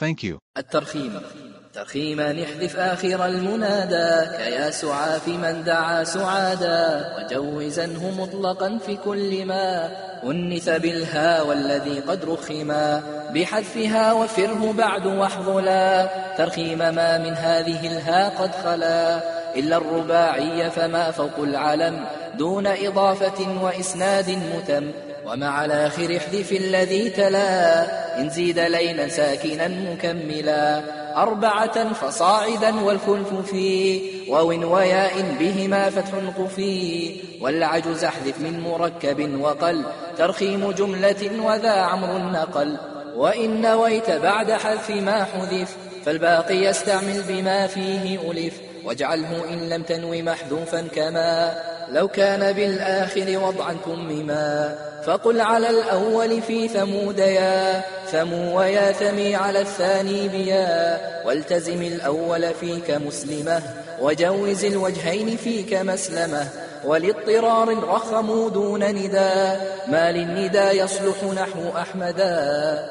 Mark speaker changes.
Speaker 1: Thank you.
Speaker 2: الترخيم. ترخيما احذف آخر المنادى. كيا سعى في من دعا سعادا. وجوزنه مطلقا في كل ما. أنث بالها والذي قد رخما. بحذفها وفره بعد واحظلا. ترخيم ما من هذه الها قد خلا. إلا الرباعي فما فوق العلم. دون إضافة وإسناد متم. ومع الآخر احذف الذي تلا. إن زيد لينا ساكنا مكملا أربعة فصاعدا والخلف في. واو وياء بهما فتح قفي. والعجز احذف من مركب وقل ترخيم جملة وذا عمر نقل. وإن نويت بعد حذف ما حذف فالباقي يستعمل بما فيه ألف. واجعله إن لم تنو محذوفا كما. لو كان بالآخر وضعا كمما. فقل على الأول في ثمود يا ثمو ويا ثمي على الثاني بيا. والتزم الأول فيك مسلمة وجوز الوجهين فيك مسلمة. ولاضطرار رخموا دون ندى ما للندى يصلح نحو أحمدا.